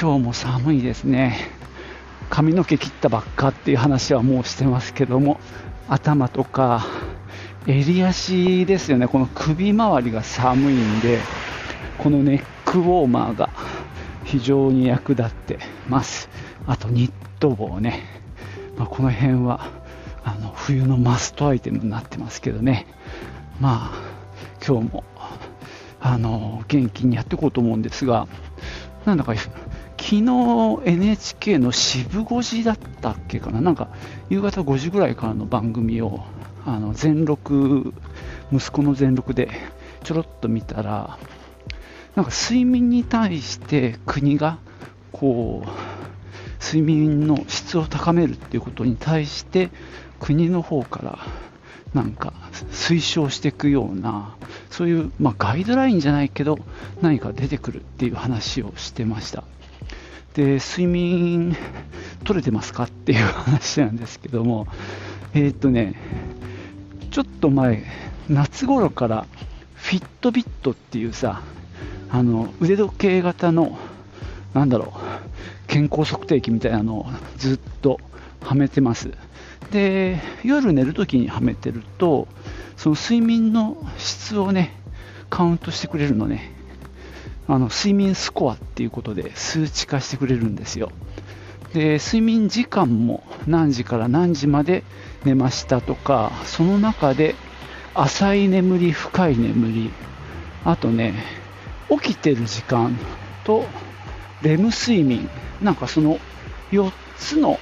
今日も寒いですね。髪の毛切ったばっかっていう話はもうしてますけども、頭とか襟足ですよね、この首周りが寒いんで、このネックウォーマーが非常に役立ってます。あとニット帽ね、まあ、この辺はあの冬のマストアイテムになってますけどね、まあ今日もあの元気にやっていこうと思うんですが、なんだか昨日 NHK の渋5時だったっけかな、なんか夕方5時ぐらいからの番組をあの全録、息子の全録でちょろっと見たら、なんか睡眠に対して国がこう睡眠の質を高めるっていうことに対して国の方からなんか推奨していくようなそういう、まあ、ガイドラインじゃないけど何か出てくるっていう話をしてました。で睡眠取れてますかっていう話なんですけどもえー、っとねちょっと前夏頃からフィットビットっていうさあの腕時計型のなんだろう健康測定器みたいなのをずっとはめてます。で夜寝るときにはめてるとその睡眠の質をねカウントしてくれるのね。あの睡眠スコアっていうことで数値化してくれるんですよ。で睡眠時間も何時から何時まで寝ましたとかその中で浅い眠り深い眠りあとね起きてる時間とレム睡眠なんかその4つの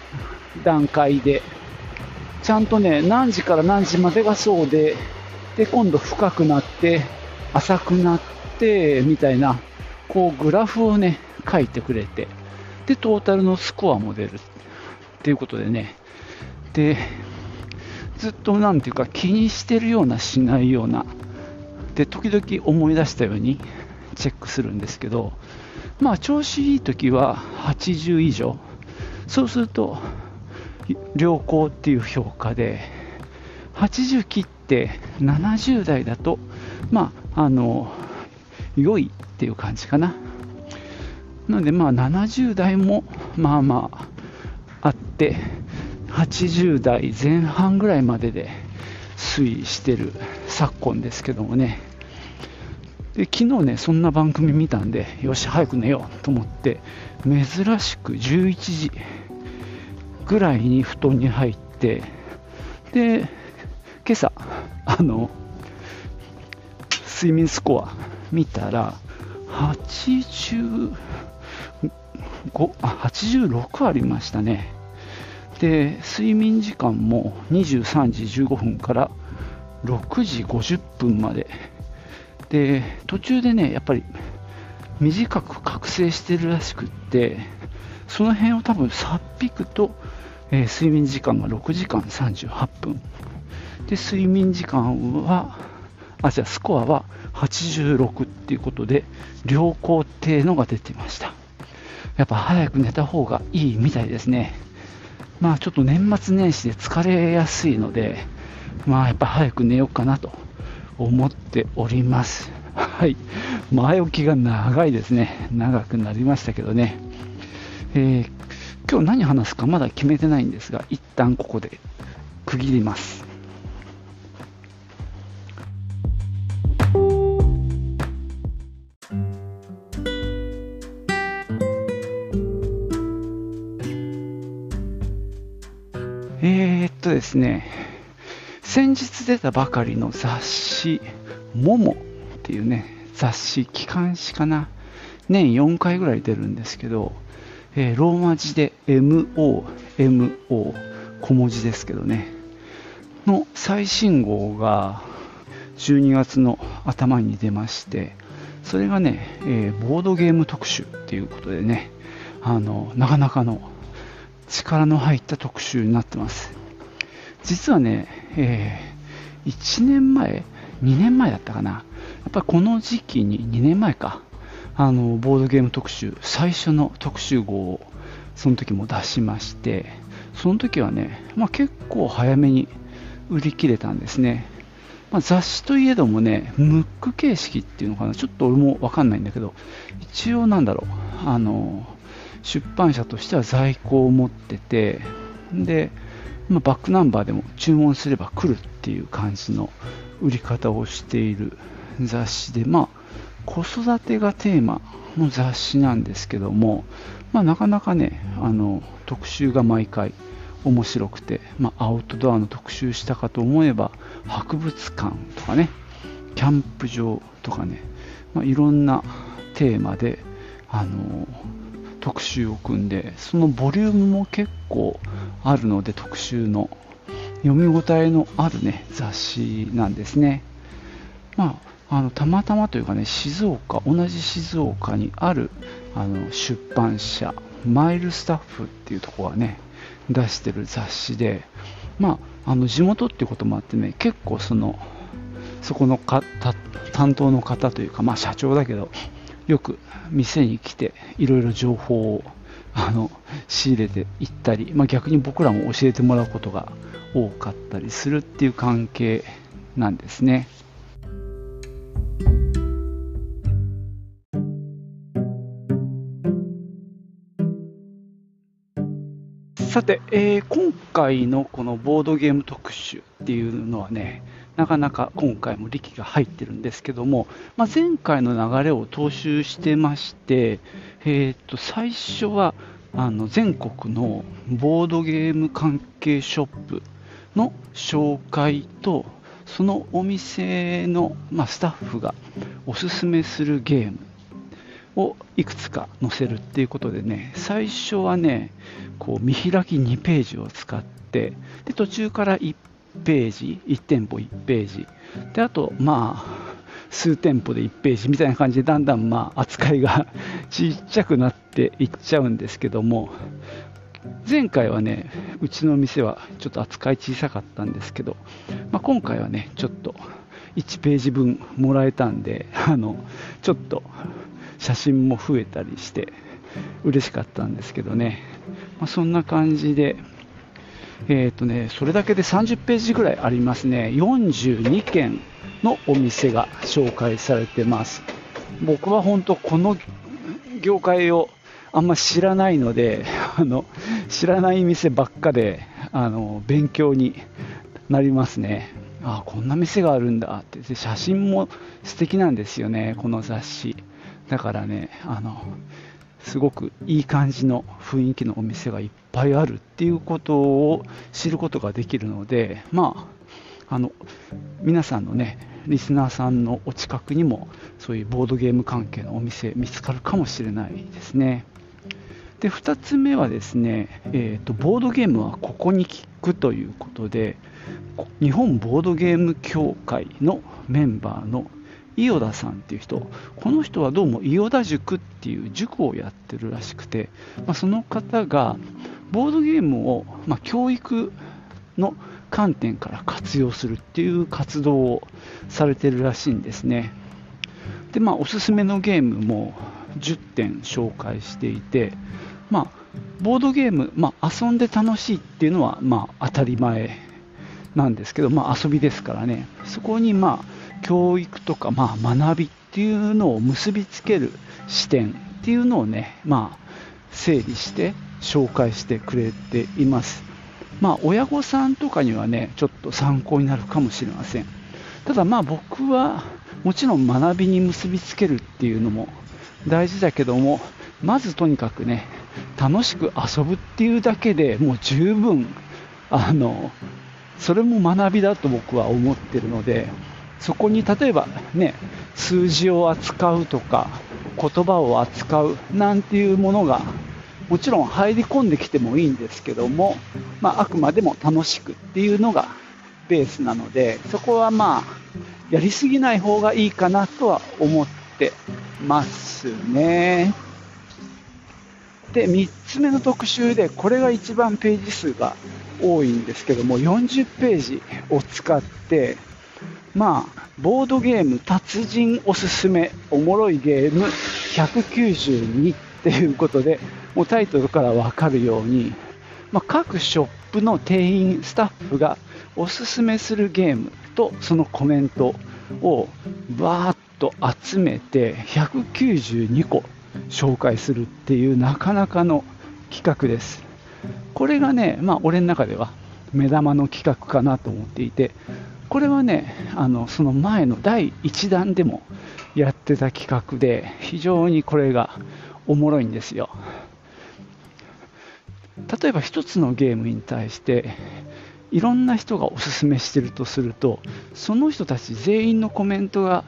段階でちゃんとね何時から何時までがそうでで今度深くなって浅くなってみたいなこうグラフをね書いてくれてでトータルのスコアも出る。っていうことでね。でずっとなんていうか気にしてるようなしないような。で時々思い出したようにチェックするんですけど。まあ調子いい時は80以上。そうすると良好っていう評価で。80切って70代だとまああの良いっていう感じかな。なのでまあ70代もまあまああって80代前半ぐらいまでで推移してる昨今ですけどもね。で昨日ねそんな番組見たんでよし早く寝ようと思って珍しく11時ぐらいに布団に入ってで今朝あの睡眠スコア見たら85あ86ありましたね。で睡眠時間も23時15分から6時50分まで。で途中でねやっぱり短く覚醒してるらしくってその辺を多分さっぴくと、えー、睡眠時間が6時間38分。で睡眠時間はあじゃあスコアは86っていうことで良好っていうのが出てましたやっぱ早く寝た方がいいみたいですねまあちょっと年末年始で疲れやすいのでまあやっぱ早く寝ようかなと思っております。はい。前置きが長いですね。長くなりましたけどね。えー、今日何話すかまだ決めてないんですが、一旦ここで区切ります。ですね、先日出たばかりの雑誌「もも」っていうね雑誌機関誌かな年4回ぐらい出るんですけど、えー、ローマ字で MOMO 小文字ですけどねの最新号が12月の頭に出ましてそれがね、えー、ボードゲーム特集っていうことでねあのなかなかの力の入った特集になってます。実はね、えー、1年前、2年前だったかな、やっぱこの時期に、2年前か、あのボードゲーム特集、最初の特集号をその時も出しまして、その時はね、まあ、結構早めに売り切れたんですね。まあ、雑誌といえどもね、ムック形式っていうのかな、ちょっと俺もわかんないんだけど、一応なんだろう、あの出版社としては在庫を持ってて、で、まあ、バックナンバーでも注文すれば来るっていう感じの売り方をしている雑誌で、まあ、子育てがテーマの雑誌なんですけども、まあ、なかなかねあの特集が毎回面白くて、まあ、アウトドアの特集したかと思えば博物館とかねキャンプ場とかね、まあ、いろんなテーマであの特集を組んでそのボリュームも結構あるので特集の読み応えのあるね雑誌なんですね。まああのたまたまというかね静岡同じ静岡にあるあの出版社マイルスタッフっていうところがね出してる雑誌でまああの地元っていうこともあってね結構そのそこのか担当の方というかまあ社長だけどよく店に来ていろいろ情報をあの仕入れていったり、まあ、逆に僕らも教えてもらうことが多かったりするっていう関係なんですね。さて、えー、今回のこのボードゲーム特集っていうのはね、なかなか今回も力が入ってるんですけども、まあ、前回の流れを踏襲してまして、えー、と最初はあの全国のボードゲーム関係ショップの紹介とそのお店の、まあ、スタッフがおすすめするゲームをいくつか載せるっていうことでね最初はねこう見開き2ページを使ってで途中から1ページ1店舗1ページ。であとまあ数店舗で1ページみたいな感じでだんだんまあ扱いが ちっちゃくなっていっちゃうんですけども前回はねうちの店はちょっと扱い小さかったんですけど、まあ、今回はねちょっと1ページ分もらえたんで あのちょっと写真も増えたりして嬉しかったんですけどね、まあ、そんな感じで、えーとね、それだけで30ページぐらいありますね。42件のお店が紹介されてます。僕は本当この業界をあんま知らないので あの知らない店ばっかであの勉強になりますね。あこんな店があるんだ。って写真も素敵なんですよねこの雑誌。だからねあのすごくいい感じの雰囲気のお店がいっぱいあるっていうことを知ることができるのでまああの皆さんのねリスナーさんのお近くにもそういうボードゲーム関係のお店見つかるかもしれないですね。で2つ目はですね、えーと、ボードゲームはここに聞くということで日本ボードゲーム協会のメンバーの伊予田さんっていう人この人はどうも伊予田塾っていう塾をやってるらしくて、まあ、その方がボードゲームを、まあ、教育の観点から活用するっていう活動をされてるらしいんですね。でまあおすすめのゲームも10点紹介していてまあボードゲーム、まあ、遊んで楽しいっていうのは、まあ、当たり前なんですけど、まあ、遊びですからね。そこに、まあ、教育とか、まあ、学びっていうのを結びつける視点っていうのをね、まあ、整理して紹介してくれています。まあ、親御さんとかにはね、ちょっと参考になるかもしれません。ただまあ僕はもちろん学びに結びつけるっていうのも大事だけども、まずとにかくね、楽しく遊ぶっていうだけでもう十分、あの、それも学びだと僕は思ってるので、そこに例えばね、数字を扱うとか、言葉を扱うなんていうものが、もちろん入り込んできてもいいんですけども、まあ、あくまでも楽しくっていうのがベースなので、そこはまあ、やりすぎない方がいいかなとは思ってますね。で3つ目の特集でこれが一番ページ数が多いんですけども40ページを使ってまあボードゲーム達人おすすめおもろいゲーム192っていうことでもうタイトルから分かるように、まあ、各ショップの店員スタッフがおすすめするゲームとそのコメントをバーッと集めて192個紹介するっていうなかなかの企画です。これがね、まあ俺の中では目玉の企画かなと思っていて、これはね、あのその前の第1弾でもやってた企画で、非常にこれがおもろいんですよ。例えば1つのゲームに対していろんな人がおすすめしてるとするとその人たち全員のコメントが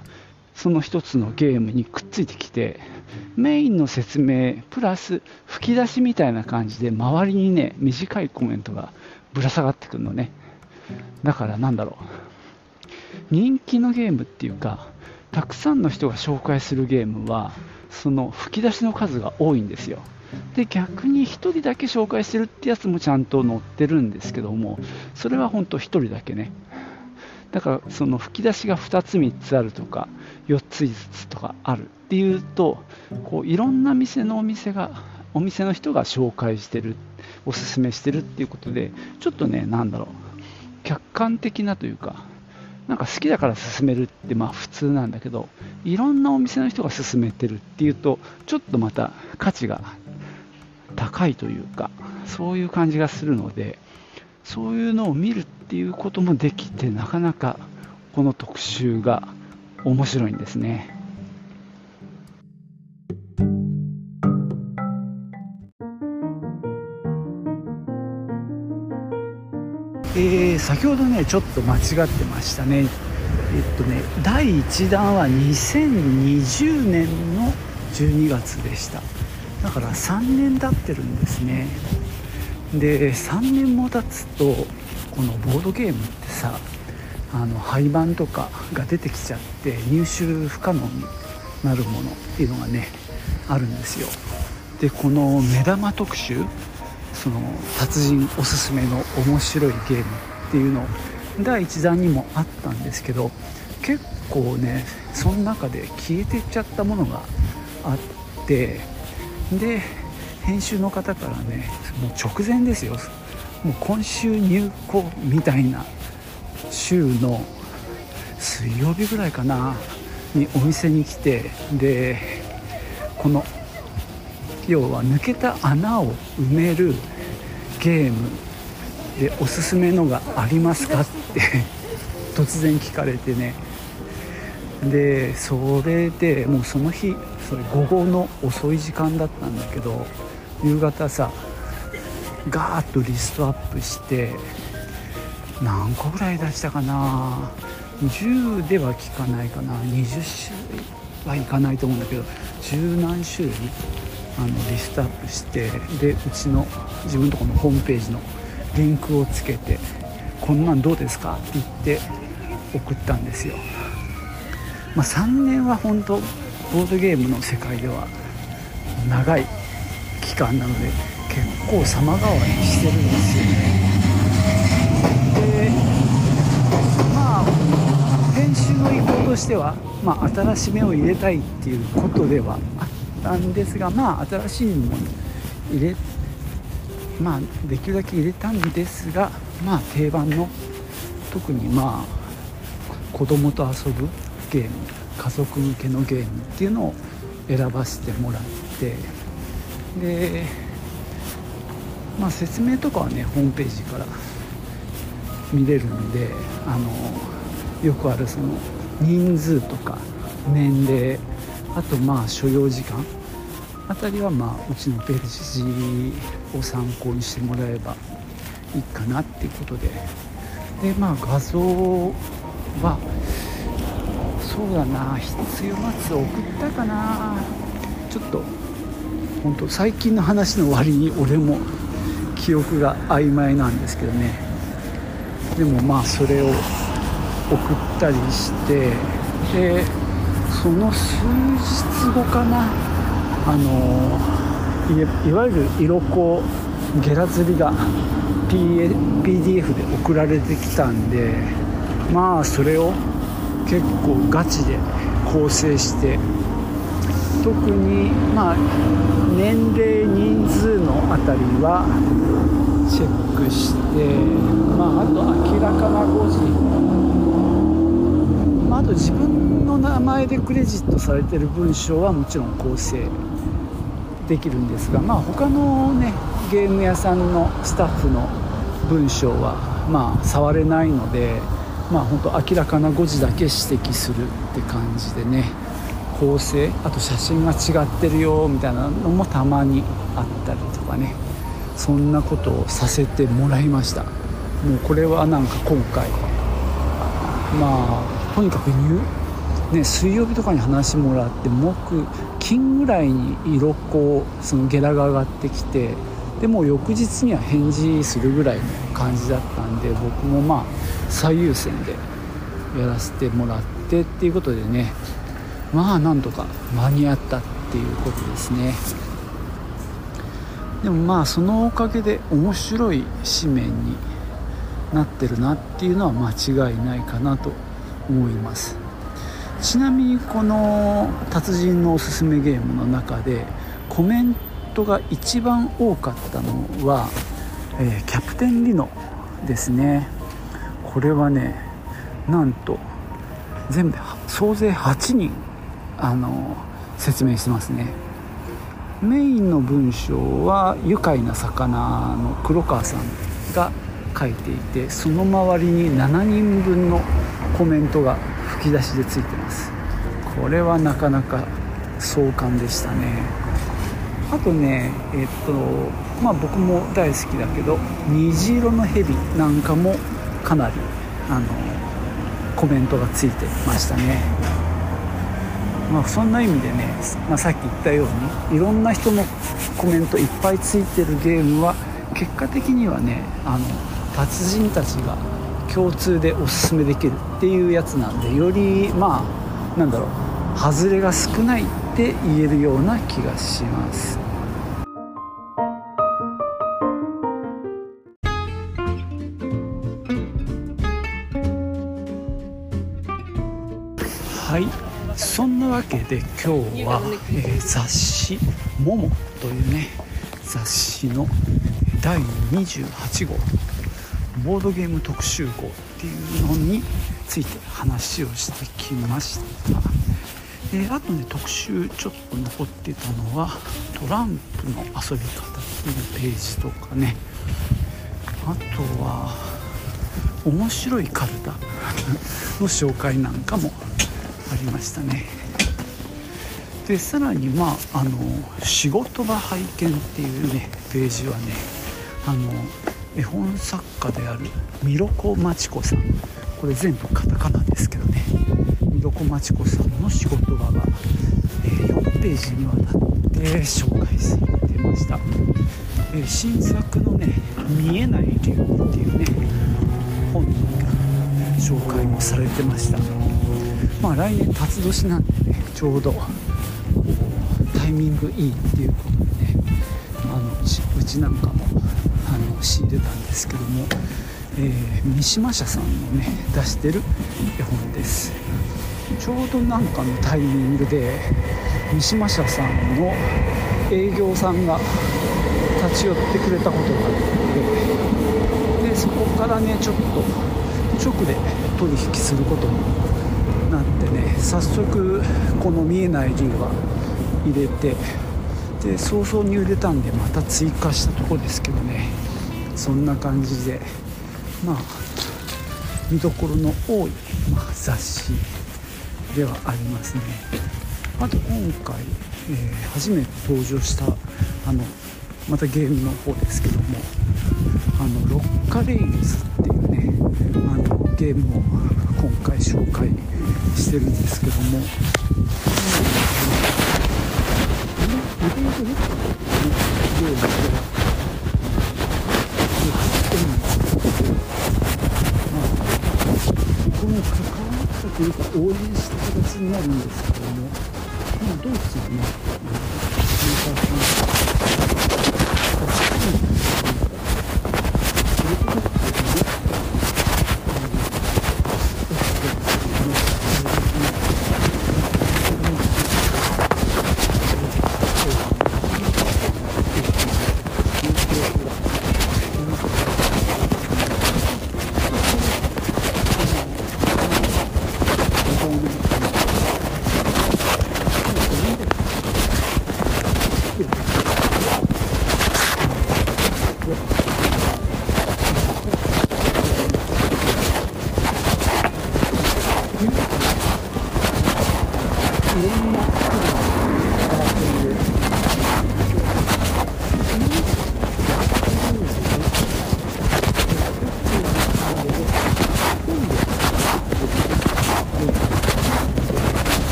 その1つのゲームにくっついてきてメインの説明プラス吹き出しみたいな感じで周りにね短いコメントがぶら下がってくるのね。だからなんだろう。人気のゲームっていうかたくさんの人が紹介するゲームはその吹き出しの数が多いんですよ。で逆に1人だけ紹介してるってやつもちゃんと載ってるんですけどもそれは本当1人だけね。だからその吹き出しが2つ3つあるとか4つ5つとかあるっていうとこういろんな店のお店がお店の人が紹介してるおすすめしてるっていうことでちょっとね何だろう客観的なというかなんか好きだから勧めるってまあ普通なんだけどいろんなお店の人が勧めてるっていうとちょっとまた価値が高いというかそういう感じがするのでそういうのを見るっていうこともできてなかなかこの特集が面白いんですね。えー、先ほどねちょっと間違ってましたね。えっとね第1弾は2020年の12月でした。だから3年経ってるんですね。で3年も経つとこのボードゲームってさあの廃盤とかが出てきちゃって入手不可能になるものっていうのがねあるんですよ。でこの目玉特集その達人おすすめの面白いゲームっていうの第1弾にもあったんですけど結構ねその中で消えてっちゃったものがあってで編集の方からねもう直前ですよ。もう今週入稿みたいな週の水曜日ぐらいかなにお店に来てでこの要は抜けた穴を埋めるゲームでおすすめのがありますかって 突然聞かれてね。でそれでもうその日それ午後の遅い時間だったんだけど夕方さガーッとリストアップして何個ぐらい出したかな？10では効かないかな。20種類はいかないと思うんだけど十何種類あのリストアップしてでうちの自分とこのホームページのリンクをつけて「こんなんどうですか?」って言って送ったんですよ。まあ、3年は本当ボードゲームの世界では長い期間なので結構様変わりしてるんですよねでまあ編集の意向としては、まあ、新しめを入れたいっていうことではあったんですがまあ新しいもの入れまあできるだけ入れたんですがまあ定番の特にまあ子供と遊ぶゲーム家族向けのゲームっていうのを選ばせてもらってでまあ説明とかはねホームページから見れるんであのよくあるその人数とか年齢あとまあ所要時間あたりはまあうちのページを参考にしてもらえばいいかなっていうことで。でまあ画像はそうだな必要末送ったかな。ちょっと本当最近の話の割に俺も記憶が曖昧なんですけどね。でもまあそれを送ったりして。でその数日後かな。あのいわゆる色子ゲラ釣りが PDF で送られてきたんでまあそれを結構ガチで構成して特にまあ年齢人数のあたりはチェックしてまああと明らかな誤字、まあ、あと自分の名前でクレジットされてる文章はもちろん構成できるんですがまあ他のねゲーム屋さんのスタッフの文章はまあ触れないのでまあ本当明らかな誤字だけ指摘するって感じでね構成あと写真が違ってるよみたいなのもたまにあったりとかねそんなことをさせてもらいました。もうこれはなんか今回まあとにかく入ね、水曜日とかに話もらって木金ぐらいに色こうそのゲラが上がってきてでも翌日には返事するぐらいの感じだったんで僕もまあ最優先でやらせてもらってっていうことでねまあなんとか間に合ったっていうことですね。でもまあそのおかげで面白い紙面になってるなっていうのは間違いないかなと思います。ちなみにこの達人のおすすめゲームの中でコメントが一番多かったのは、えー、キャプテンリノですね。これはねなんと全部で総勢8人あの説明してますね。メインの文章は愉快な魚の黒川さんが書いていてその周りに7人分のコメントが吹き出しでついてます。これはなかなか壮観でしたね。あとねえっとまあ僕も大好きだけど虹色の蛇なんかもかなりあのコメントがついてましたね。まあそんな意味でね、まあ、さっき言ったようにいろんな人のコメントいっぱいついてるゲームは結果的にはねあの達人たちが共通でおすすめできるっていうやつなんでよりまあなんだろう外れが少ないって言えるような気がします。はい。そんなわけで今日は、えー、雑誌「もも」というね雑誌の第28号。ボードゲーム特集号っていうのについて話をしてきました、えー、あとね特集ちょっと残ってたのはトランプの遊び方っていうページとかね。あとは面白いカルタの紹介なんかもありましたね。でさらにまああの仕事場拝見っていうねページはねあの絵本作家であるミロコマチコさん。これ全部カタカナですけどね。ミロコマチコさんの仕事場が、え、4ページにわたって紹介されてました、え、新作のね「見えない竜」っていうね本の紹介もされてました。まあ来年辰年なんでねちょうどタイミングいいっていうことでねあうちなんかも仕入れたんですけども、えー、三島社さんのね出してる絵本です。ちょうどなんかのタイミングで三島社さんの営業さんが立ち寄ってくれたことがあってでそこからねちょっと直で取引することになってね早速この見えない竜は入れてで早々に売れたんでまた追加したとこですけどね。そんな感じでまあ見どころの多い、まあ、雑誌ではありますね。あと今回、えー、初めて登場したあのまたゲームの方ですけどもあのロッカレイルズっていうねあのゲームを今回紹介してるんですけども、うん、ゲームでこの関わったというか応援した形になるんですけども、まあ、ドイツのね、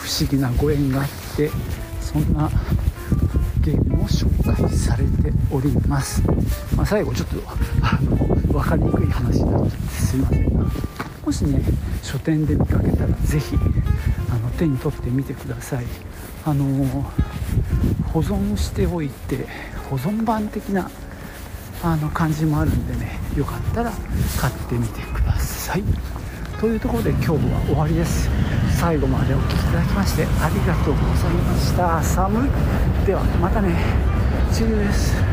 不思議なご縁があってそんなゲームを紹介されております、まあ、最後ちょっとあの分かりにくい話になっちゃってすいませんがもしね書店で見かけたら是非あの手に取ってみてください。あの保存しておいて保存版的なあの感じもあるんでねよかったら買ってみてください。というところで今日は終わりです。最後までお聴きいただきましてありがとうございました。寒い。ではまたね。チーです。